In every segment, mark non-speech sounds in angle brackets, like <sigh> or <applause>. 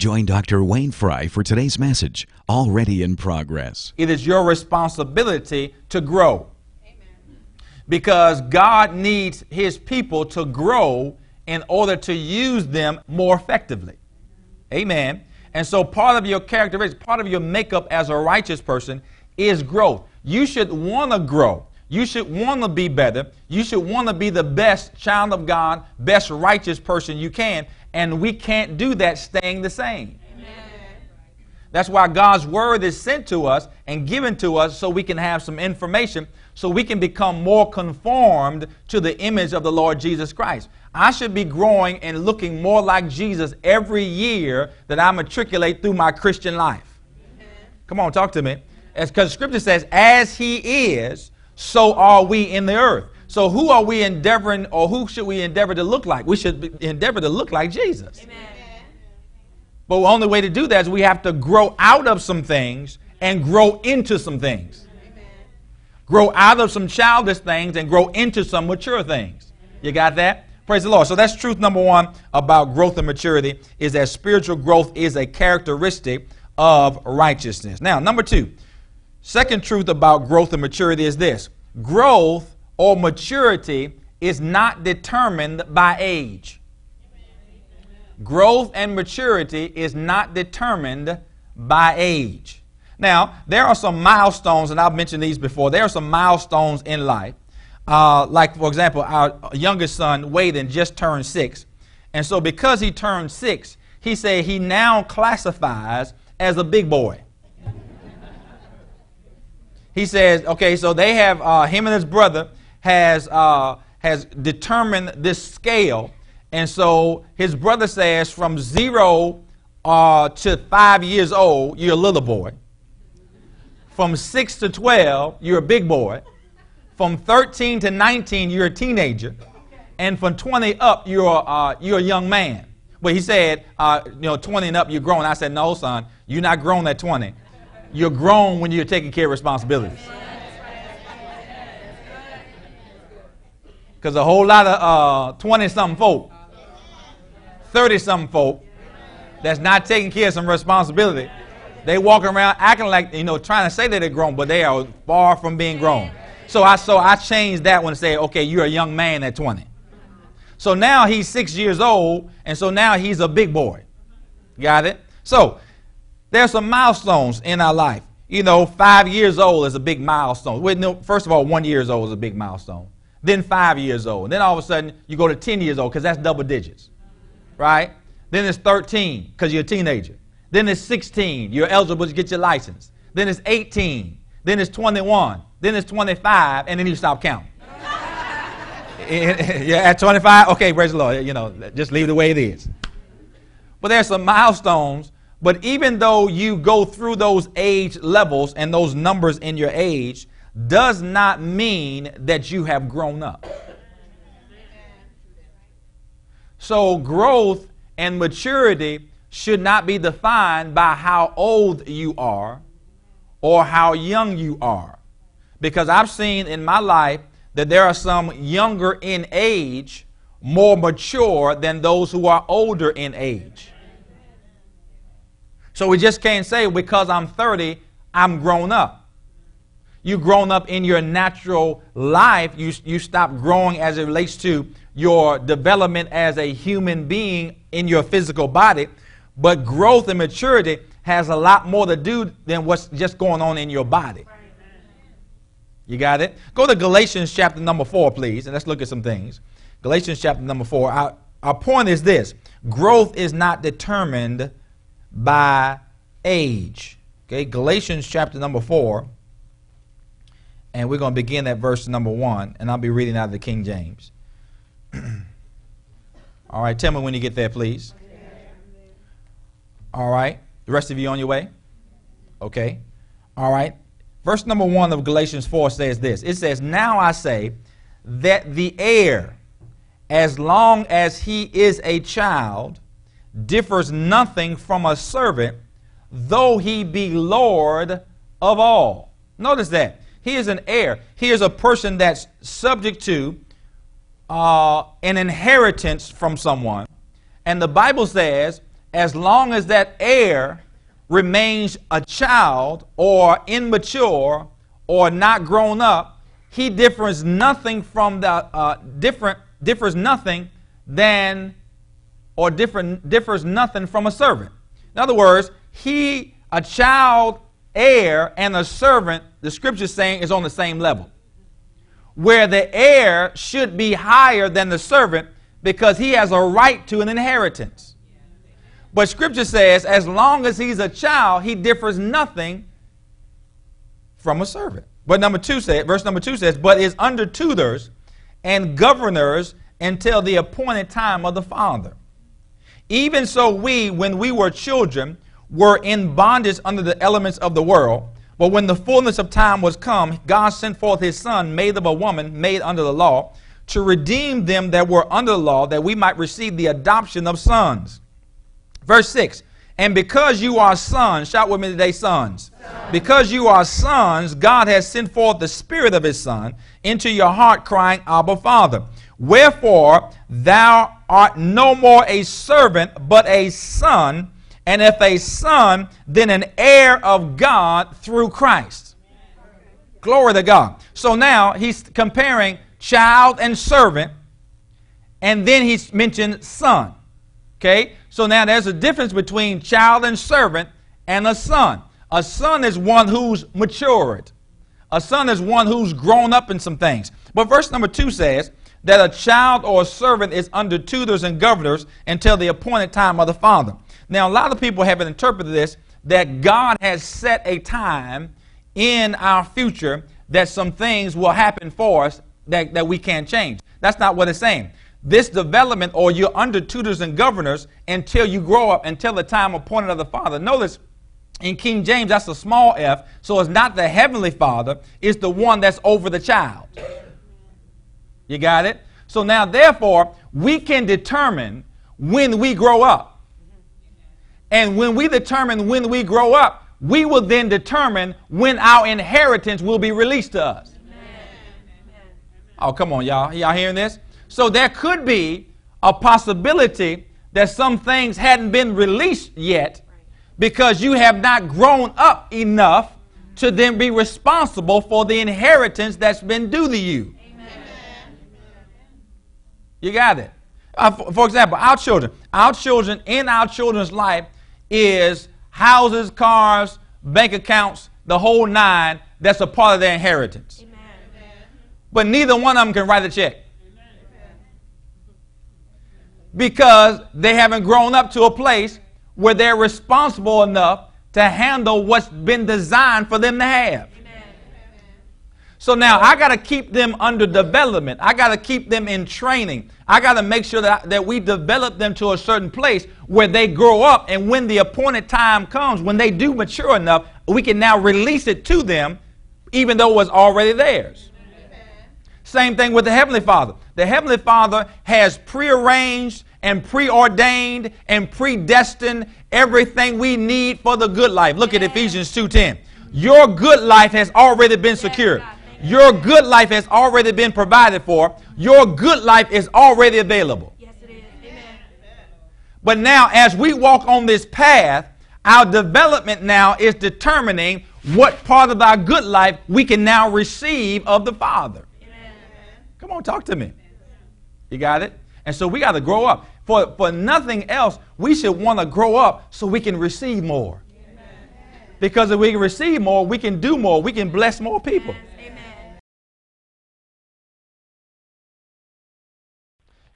Join Dr. Wayne Fry for today's message, already in progress. It is your responsibility to grow. Amen. Because God needs His people to grow in order to use them more effectively. Amen. And so, part of your characteristics, part of your makeup as a righteous person is growth. You should want to grow. You should want to be better. You should want to be the best child of God, best righteous person you can. And we can't do that staying the same. That's why God's word is sent to us and given to us so we can have some information, so we can become more conformed to the image of the Lord Jesus Christ. I should be growing and looking more like Jesus every year that I matriculate through my Christian life. Come on, talk to me. Because Scripture says, as He is, so are we in the earth. So who are we endeavoring, or who should we endeavor to look like? We should endeavor to look like Jesus. Amen. But the only way to do that is we have to grow out of some things and grow into some things. Amen. Grow out of some childish things and grow into some mature things. You got that? Praise the Lord. So that's truth number one about growth and maturity is that spiritual growth is a characteristic of righteousness. Now, number two, second truth about growth and maturity is this growth or maturity is not determined by age. Growth and maturity is not determined by age. Now, there are some milestones, and I've mentioned these before. There are some milestones in life. Uh, like, for example, our youngest son, Waden, just turned six. And so, because he turned six, he said he now classifies as a big boy. he says, okay, so they have, uh, him and his brother has, uh, has determined this scale and so his brother says from zero uh, to five years old, you're a little boy. From six to 12, you're a big boy. From 13 to 19, you're a teenager. And from 20 up, you're, uh, you're a young man. But he said, uh, you know, 20 and up, you're grown. I said, no, son, you're not grown at 20. You're grown when you're taking care of responsibilities. Because a whole lot of 20 uh, something folk 30 something folk that's not taking care of some responsibility. They walk around acting like, you know, trying to say that they're grown, but they are far from being grown. So I so I changed that one to say, okay, you're a young man at 20. So now he's six years old, and so now he's a big boy. Got it? So there's some milestones in our life. You know, five years old is a big milestone. First of all, one years old is a big milestone. Then five years old. And then all of a sudden, you go to 10 years old because that's double digits right? Then it's 13 because you're a teenager. Then it's 16, you're eligible to get your license. Then it's 18. Then it's 21. Then it's 25, and then you stop counting. <laughs> yeah, at 25, okay, praise the Lord. You know, just leave the way it is. But there's some milestones. But even though you go through those age levels and those numbers in your age, does not mean that you have grown up. So, growth and maturity should not be defined by how old you are or how young you are. Because I've seen in my life that there are some younger in age more mature than those who are older in age. So we just can't say because I'm 30, I'm grown up. You've grown up in your natural life. You, you stop growing as it relates to your development as a human being in your physical body, but growth and maturity has a lot more to do than what's just going on in your body. You got it? Go to Galatians chapter number 4, please, and let's look at some things. Galatians chapter number 4. Our, our point is this growth is not determined by age. Okay, Galatians chapter number 4. And we're going to begin at verse number 1, and I'll be reading out of the King James. <clears throat> All right, tell me when you get there, please. All right, the rest of you on your way? Okay. All right. Verse number 1 of Galatians 4 says this It says, Now I say that the heir, as long as he is a child, differs nothing from a servant, though he be Lord of all. Notice that. He is an heir. He is a person that's subject to uh, an inheritance from someone. And the Bible says, as long as that heir remains a child or immature or not grown up, he differs nothing from the uh, different differs nothing than or different differs nothing from a servant. In other words, he a child heir and a servant, the scripture saying, is on the same level. Where the heir should be higher than the servant because he has a right to an inheritance. But scripture says, as long as he's a child, he differs nothing from a servant. But number two says, verse number two says, but is under tutors and governors until the appointed time of the Father. Even so, we, when we were children, were in bondage under the elements of the world. But when the fullness of time was come, God sent forth his Son, made of a woman, made under the law, to redeem them that were under the law, that we might receive the adoption of sons. Verse 6 And because you are sons, shout with me today, sons. sons. Because you are sons, God has sent forth the Spirit of His Son into your heart, crying, Abba, Father. Wherefore, thou art no more a servant, but a son. And if a son, then an heir of God through Christ. Glory to God. So now he's comparing child and servant, and then he's mentioned son. Okay? So now there's a difference between child and servant and a son. A son is one who's matured. A son is one who's grown up in some things. But verse number two says that a child or a servant is under tutors and governors until the appointed time of the father. Now, a lot of people have interpreted this that God has set a time in our future that some things will happen for us that, that we can't change. That's not what it's saying this development or you're under tutors and governors until you grow up, until the time appointed of the Father. Notice in King James, that's a small f, so it's not the heavenly Father, it's the one that's over the child. You got it? So now, therefore, we can determine when we grow up. And when we determine when we grow up, we will then determine when our inheritance will be released to us. Oh, come on, y'all. Y'all hearing this? So there could be a possibility that some things hadn't been released yet because you have not grown up enough to then be responsible for the inheritance that's been due to you. Amen. You got it. Uh, for, for example, our children, our children in our children's life is houses, cars, bank accounts, the whole nine that's a part of their inheritance. Amen. But neither one of them can write a check because they haven't grown up to a place where they're responsible enough to handle what's been designed for them to have. So now I got to keep them under development. I got to keep them in training. I got to make sure that, that we develop them to a certain place where they grow up. And when the appointed time comes, when they do mature enough, we can now release it to them, even though it was already theirs. Same thing with the Heavenly Father. The Heavenly Father has prearranged and preordained and predestined everything we need for the good life. Look at Ephesians 2:10. Your good life has already been secured. Your good life has already been provided for. Your good life is already available. Yes, it is. Amen. But now, as we walk on this path, our development now is determining what part of our good life we can now receive of the Father. Come on, talk to me. You got it? And so we got to grow up. For, for nothing else, we should want to grow up so we can receive more. Because if we can receive more, we can do more. We can bless more people.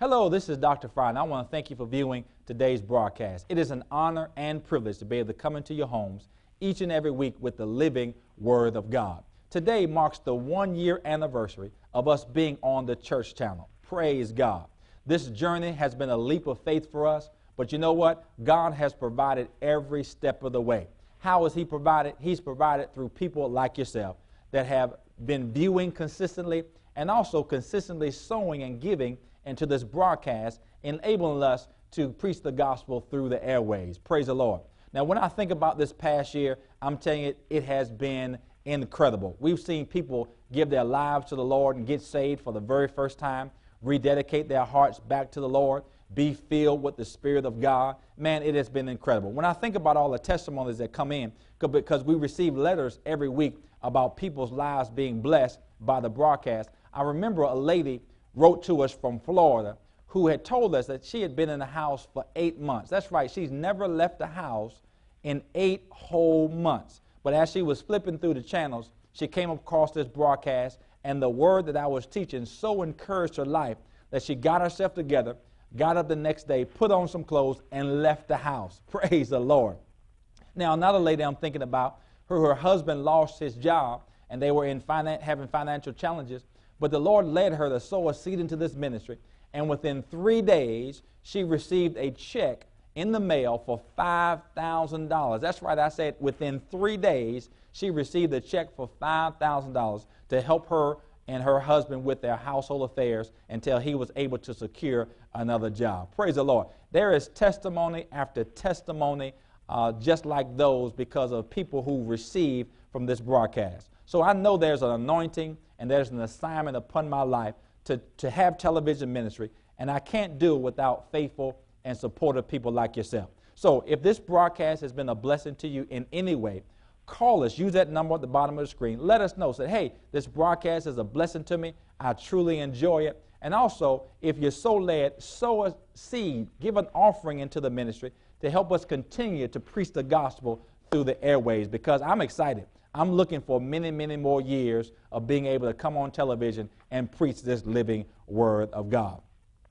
Hello, this is Dr. Fry, and I want to thank you for viewing today's broadcast. It is an honor and privilege to be able to come into your homes each and every week with the living Word of God. Today marks the one year anniversary of us being on the church channel. Praise God. This journey has been a leap of faith for us, but you know what? God has provided every step of the way. How has He provided? He's provided through people like yourself that have been viewing consistently and also consistently sowing and giving into this broadcast, enabling us to preach the gospel through the airways. Praise the Lord. Now, when I think about this past year, I'm telling you, it has been incredible. We've seen people give their lives to the Lord and get saved for the very first time, rededicate their hearts back to the Lord, be filled with the Spirit of God. Man, it has been incredible. When I think about all the testimonies that come in, because we receive letters every week about people's lives being blessed by the broadcast, I remember a lady wrote to us from Florida who had told us that she had been in the house for eight months. That's right, she's never left the house in eight whole months. But as she was flipping through the channels, she came across this broadcast, and the word that I was teaching so encouraged her life that she got herself together, got up the next day, put on some clothes, and left the house. <laughs> Praise the Lord. Now, another lady I'm thinking about, her, her husband lost his job, and they were in finan- having financial challenges. But the Lord led her to sow a seed into this ministry. And within three days, she received a check in the mail for $5,000. That's right, I said within three days, she received a check for $5,000 to help her and her husband with their household affairs until he was able to secure another job. Praise the Lord. There is testimony after testimony uh, just like those because of people who receive from this broadcast. So I know there's an anointing and there's an assignment upon my life to, to have television ministry, and I can't do it without faithful and supportive people like yourself. So if this broadcast has been a blessing to you in any way, call us. Use that number at the bottom of the screen. Let us know. Say, hey, this broadcast is a blessing to me. I truly enjoy it. And also, if you're so led, sow a seed, give an offering into the ministry to help us continue to preach the gospel through the airways because I'm excited. I'm looking for many, many more years of being able to come on television and preach this living word of God.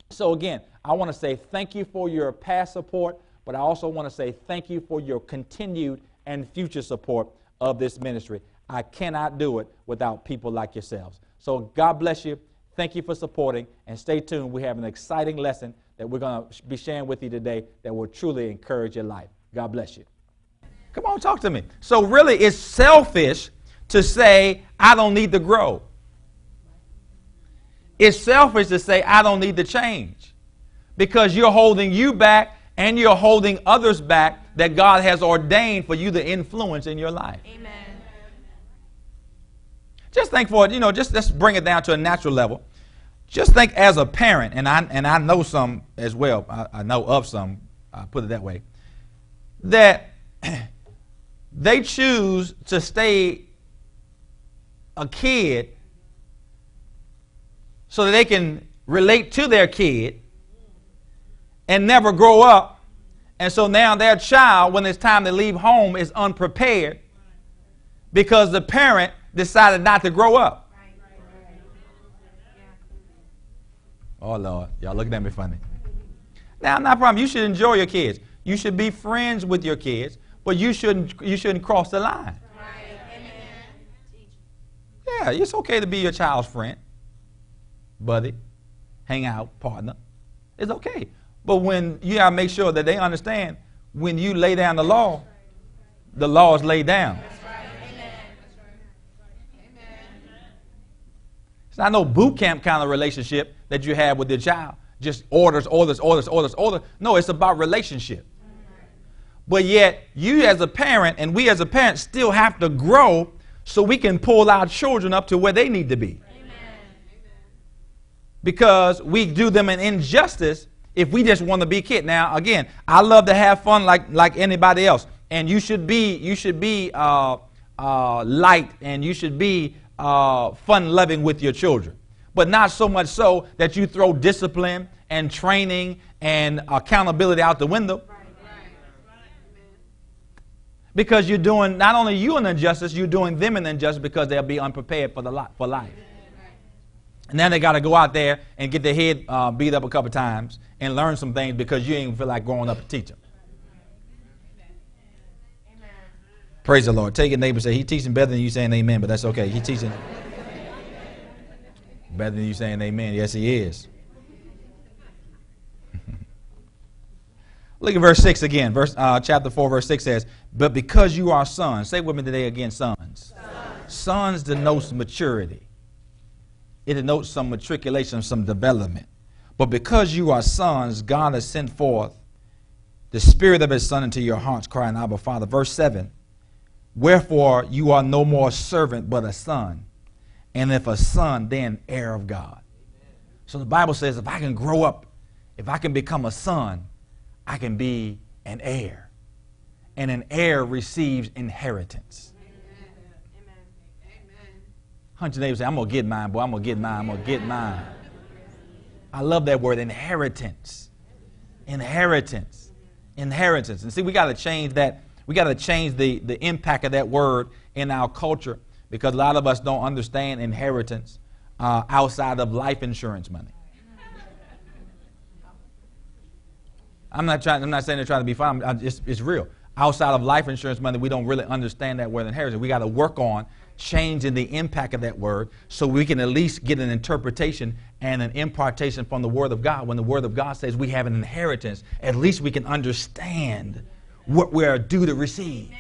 So, again, I want to say thank you for your past support, but I also want to say thank you for your continued and future support of this ministry. I cannot do it without people like yourselves. So, God bless you. Thank you for supporting, and stay tuned. We have an exciting lesson that we're going to be sharing with you today that will truly encourage your life. God bless you. Come on, talk to me. So, really, it's selfish to say, I don't need to grow. It's selfish to say, I don't need to change because you're holding you back and you're holding others back that God has ordained for you to influence in your life. Amen. Just think for it, you know, just let's bring it down to a natural level. Just think as a parent, and I, and I know some as well, I, I know of some, I put it that way, that <clears throat> they choose to stay a kid so that they can relate to their kid and never grow up. And so now their child, when it's time to leave home, is unprepared because the parent decided not to grow up. Oh, Lord. Y'all looking at me funny. Now, not problem. You should enjoy your kids. You should be friends with your kids. But you shouldn't, you shouldn't cross the line. Yeah, it's okay to be your child's friend, buddy, hang out, partner. It's okay. But when you gotta make sure that they understand when you lay down the law, the law is laid down. It's not no boot camp kind of relationship that you have with your child. Just orders, orders, orders, orders, orders. No, it's about relationship. But yet, you as a parent and we as a parent still have to grow so we can pull our children up to where they need to be. Amen. Because we do them an injustice if we just want to be kid. Now, again, I love to have fun like, like anybody else. And you should be, you should be uh, uh, light and you should be uh, fun loving with your children. But not so much so that you throw discipline and training and accountability out the window because you're doing not only you an injustice, you're doing them an injustice because they'll be unprepared for, the for life. And then they got to go out there and get their head uh, beat up a couple times and learn some things because you ain't feel like growing up to teach them. Praise the Lord. Take your neighbor say, He teaching better than you saying amen, but that's okay. He teaching better than you saying amen. Yes, he is. Look at verse 6 again. Verse, uh, chapter 4, verse 6 says, But because you are sons, say with me today again, sons. Sons, sons denotes maturity. It denotes some matriculation, some development. But because you are sons, God has sent forth the Spirit of His Son into your hearts, crying, Abba, Father. Verse 7 Wherefore you are no more a servant, but a son. And if a son, then heir of God. So the Bible says if I can grow up, if I can become a son, I can be an heir. And an heir receives inheritance. Hunch your neighbor say, I'm going to get mine, boy. I'm going to get mine. I'm going to get mine. I love that word, inheritance. Inheritance. Inheritance. And see, we got to change that we got to change the, the impact of that word in our culture because a lot of us don't understand inheritance uh, outside of life insurance money. I'm not trying. I'm not saying they're trying to be fun. It's, it's real. Outside of life insurance money, we don't really understand that word inheritance. We got to work on changing the impact of that word so we can at least get an interpretation and an impartation from the Word of God. When the Word of God says we have an inheritance, at least we can understand what we are due to receive.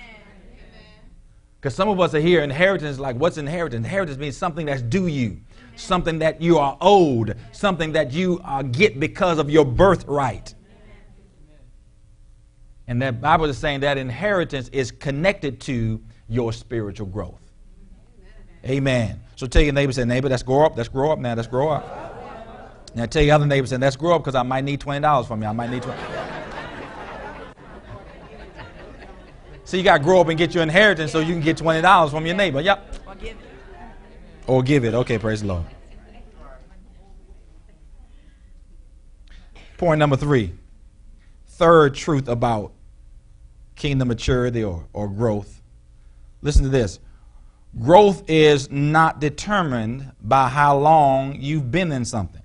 Because some of us are here, inheritance, like what's inheritance? Inheritance means something that's due you, something that you are owed, something that you uh, get because of your birthright. And that Bible is saying that inheritance is connected to your spiritual growth. Amen. Amen. So tell your neighbor, say, neighbor, let's grow up. Let's grow up now. Let's grow up. Now tell your other neighbor, say, let's grow up because I might need $20 from you. I might need 20 <laughs> So you got to grow up and get your inheritance so you can get $20 from your neighbor. Yep. Or give it. Or give it. Okay, praise the Lord. Point number three. Third truth about kingdom maturity or, or growth. Listen to this. Growth is not determined by how long you've been in something.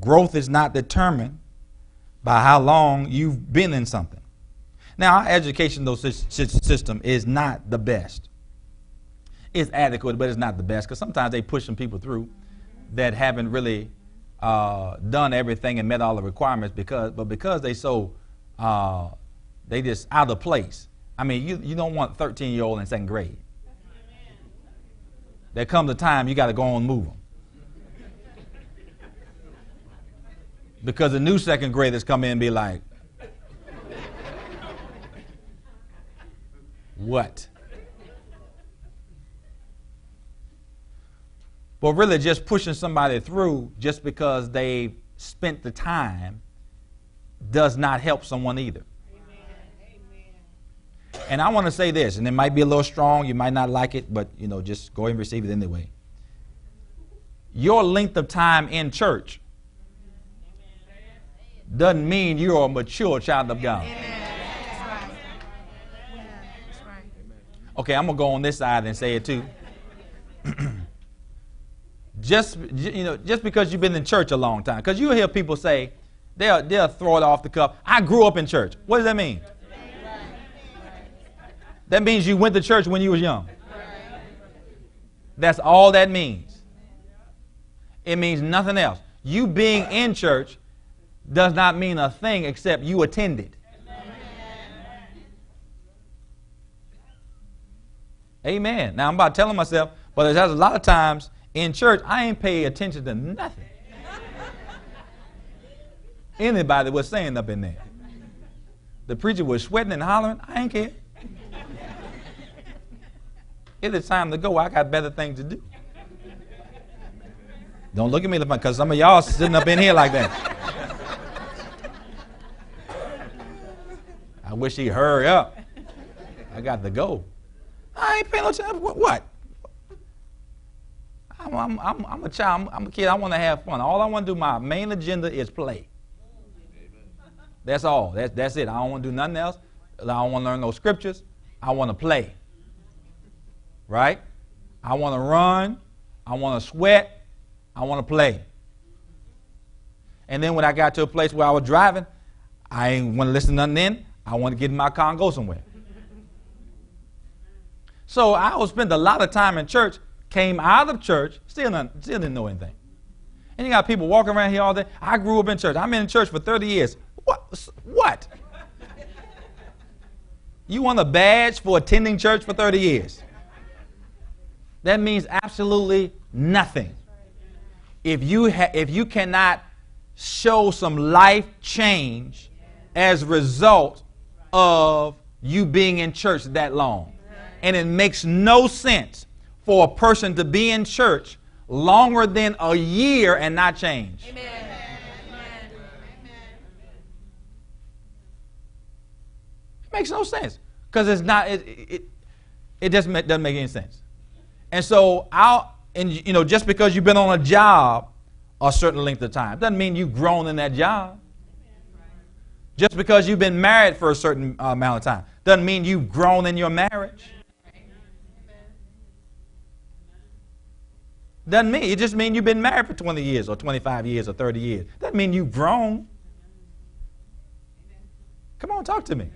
Growth is not determined by how long you've been in something. Now, our educational system is not the best. It's adequate, but it's not the best because sometimes they push some people through that haven't really uh, done everything and met all the requirements because, but because they so, uh, they just out of place. I mean, you, you don't want 13 year old in second grade. There comes a time you got to go on and move them. Because the new second graders come in and be like, what? But really, just pushing somebody through just because they spent the time does not help someone either. And I want to say this, and it might be a little strong, you might not like it, but you know, just go and receive it anyway. Your length of time in church doesn't mean you're a mature child of God. Amen. Okay, I'm gonna go on this side and say it too. <clears throat> just you know, just because you've been in church a long time, because you hear people say they'll they'll throw it off the cuff. I grew up in church. What does that mean? That means you went to church when you was young. That's all that means. It means nothing else. You being in church does not mean a thing except you attended. Amen. Now I'm about telling myself, but there's a lot of times in church I ain't pay attention to nothing. Anybody was saying up in there. The preacher was sweating and hollering. I ain't care. It is time to go. I got better things to do. Don't look at me because some of y'all sitting up in here like that. I wish he'd hurry up. I got to go. I ain't paying no attention. What? I'm, I'm, I'm, I'm a child. I'm, I'm, a kid. I want to have fun. All I want to do, my main agenda is play. That's all. That's, that's it. I don't want to do nothing else. I don't want to learn no scriptures. I want to play. Right? I want to run. I want to sweat. I want to play. And then when I got to a place where I was driving, I ain't want to listen to nothing then. I want to get in my car and go somewhere. So I would spend a lot of time in church, came out of church, still, not, still didn't know anything. And you got people walking around here all day. I grew up in church. I'm in church for 30 years. What? What? You want a badge for attending church for 30 years? That means absolutely nothing. If you, ha- if you cannot show some life change as a result of you being in church that long. And it makes no sense for a person to be in church longer than a year and not change. Amen. Makes no sense because it's not. It, it, it doesn't make, doesn't make any sense. And so I'll and you know just because you've been on a job a certain length of time doesn't mean you've grown in that job. Just because you've been married for a certain uh, amount of time doesn't mean you've grown in your marriage. Doesn't mean it just means you've been married for 20 years or 25 years or 30 years. Doesn't mean you've grown. Come on, talk to me.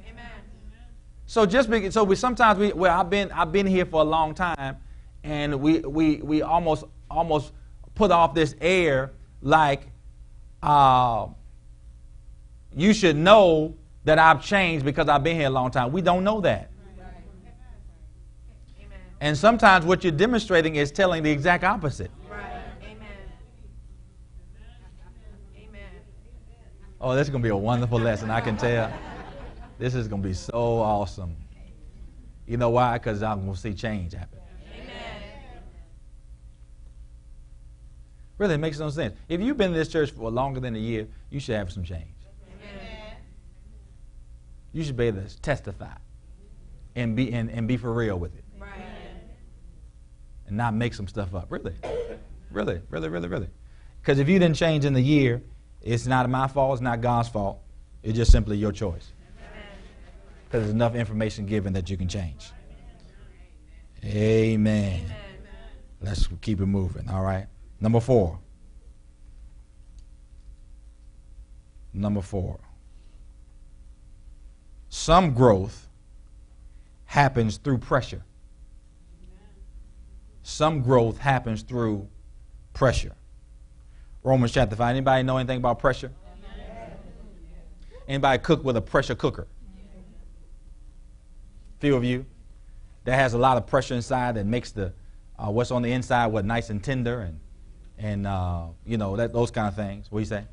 So just be, so we sometimes we well I've been I've been here for a long time, and we we we almost almost put off this air like uh, you should know that I've changed because I've been here a long time. We don't know that. And sometimes what you're demonstrating is telling the exact opposite. Right. Amen. Amen. Oh, this is going to be a wonderful lesson, I can tell. This is going to be so awesome. You know why? Because I'm going to see change happen. Amen. Really, it makes no sense. If you've been in this church for longer than a year, you should have some change. Amen. You should be able to testify and be, and, and be for real with it and not make some stuff up. Really. Really, really, really, really. Because if you didn't change in the year, it's not my fault, it's not God's fault. It's just simply your choice. Because there's enough information given that you can change. Amen. Amen. Let's keep it moving, all right? Number four. Number four. Some growth happens through pressure some growth happens through pressure. Romans chapter 5. Anybody know anything about pressure? Anybody cook with a pressure cooker? Few of you. That has a lot of pressure inside that makes the uh, what's on the inside what nice and tender and and uh, you know that those kind of things. What do you say?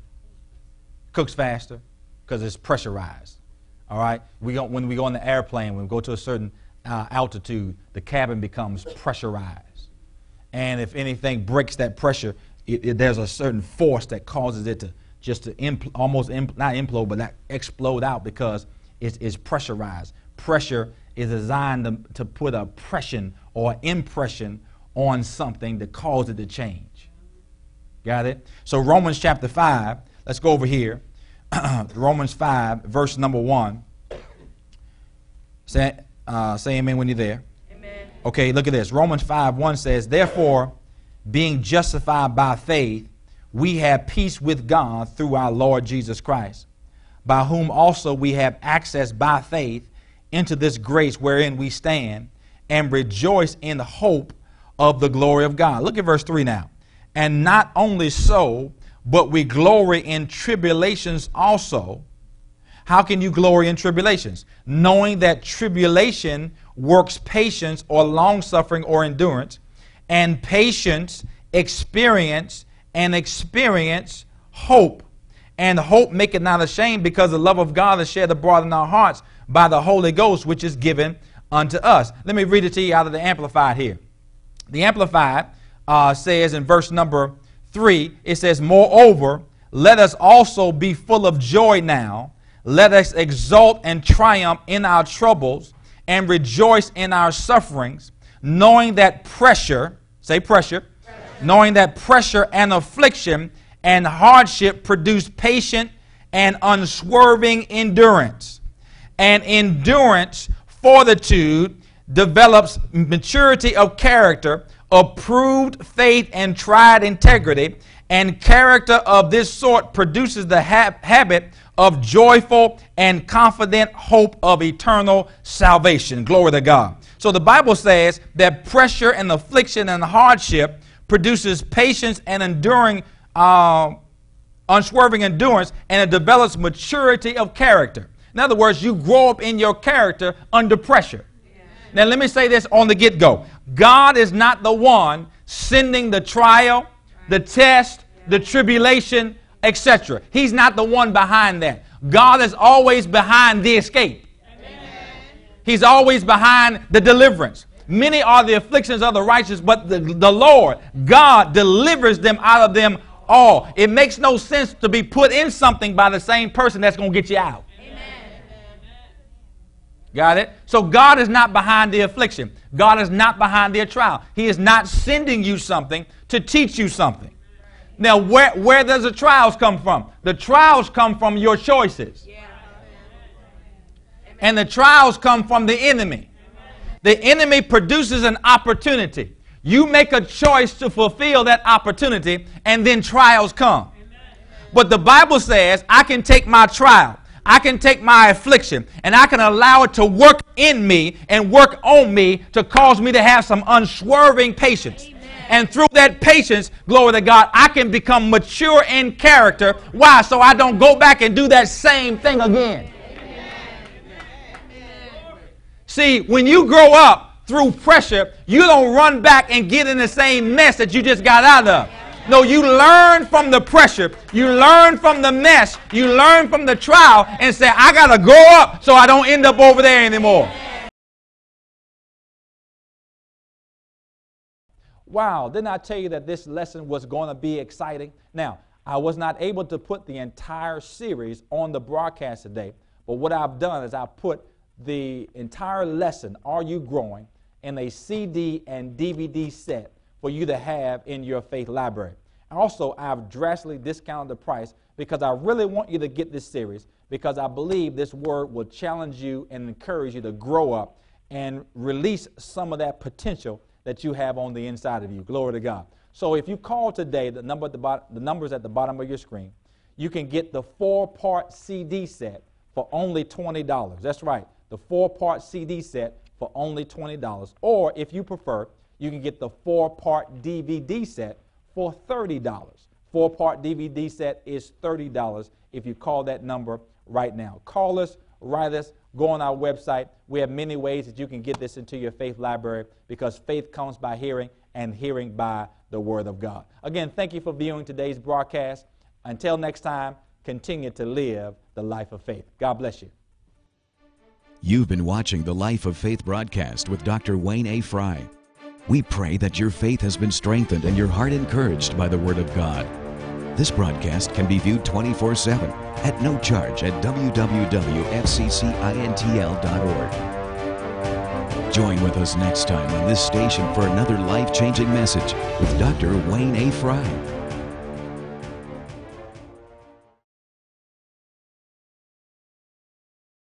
Cooks faster because it's pressurized. All right. We go, when we go on the airplane, when we go to a certain uh, altitude, the cabin becomes pressurized and if anything breaks that pressure, it, it, there's a certain force that causes it to just to impl- almost impl- not implode, but not explode out because it's, it's pressurized. Pressure is designed to, to put a pressure or impression on something to cause it to change. Got it? So Romans chapter 5, let's go over here. <clears throat> Romans 5, verse number 1. Say, uh, say amen when you're there. Okay, look at this. Romans 5 1 says, Therefore, being justified by faith, we have peace with God through our Lord Jesus Christ, by whom also we have access by faith into this grace wherein we stand and rejoice in the hope of the glory of God. Look at verse 3 now. And not only so, but we glory in tribulations also. How can you glory in tribulations? Knowing that tribulation works patience or long suffering or endurance, and patience, experience, and experience hope. And hope maketh not ashamed, because the love of God is shed abroad in our hearts by the Holy Ghost, which is given unto us. Let me read it to you out of the Amplified here. The Amplified uh, says in verse number three, it says, Moreover, let us also be full of joy now. Let us exult and triumph in our troubles and rejoice in our sufferings, knowing that pressure, say pressure, pressure. knowing that pressure and affliction and hardship produce patient and unswerving endurance. And endurance, fortitude, develops maturity of character, approved faith and tried integrity, and character of this sort produces the ha- habit of joyful and confident hope of eternal salvation. Glory to God. So the Bible says that pressure and affliction and hardship produces patience and enduring, uh, unswerving endurance, and it develops maturity of character. In other words, you grow up in your character under pressure. Now, let me say this on the get go God is not the one sending the trial, the test, the tribulation, etc. He's not the one behind that. God is always behind the escape. He's always behind the deliverance. Many are the afflictions of the righteous, but the, the Lord, God, delivers them out of them all. It makes no sense to be put in something by the same person that's going to get you out. Got it? So God is not behind the affliction. God is not behind the trial. He is not sending you something to teach you something. Now, where, where does the trials come from? The trials come from your choices. And the trials come from the enemy. The enemy produces an opportunity. You make a choice to fulfill that opportunity, and then trials come. But the Bible says, I can take my trial, I can take my affliction, and I can allow it to work in me and work on me to cause me to have some unswerving patience. And through that patience, glory to God, I can become mature in character. Why? So I don't go back and do that same thing again. See, when you grow up through pressure, you don't run back and get in the same mess that you just got out of. No, you learn from the pressure. You learn from the mess. You learn from the trial and say, I got to grow up so I don't end up over there anymore. Wow, didn't I tell you that this lesson was going to be exciting? Now, I was not able to put the entire series on the broadcast today, but what I've done is I've put the entire lesson, Are You Growing, in a CD and DVD set for you to have in your faith library. And Also, I've drastically discounted the price because I really want you to get this series because I believe this word will challenge you and encourage you to grow up and release some of that potential that you have on the inside of you. Glory to God. So if you call today, the number at the bottom, the numbers at the bottom of your screen, you can get the four-part CD set for only $20. That's right the four part CD set for only $20. Or if you prefer, you can get the four part DVD set for $30. Four part DVD set is $30 if you call that number right now. Call us, write us, go on our website. We have many ways that you can get this into your faith library because faith comes by hearing and hearing by the Word of God. Again, thank you for viewing today's broadcast. Until next time, continue to live the life of faith. God bless you. You've been watching the Life of Faith broadcast with Dr. Wayne A. Fry. We pray that your faith has been strengthened and your heart encouraged by the Word of God. This broadcast can be viewed 24 7 at no charge at www.fccintl.org. Join with us next time on this station for another life changing message with Dr. Wayne A. Fry.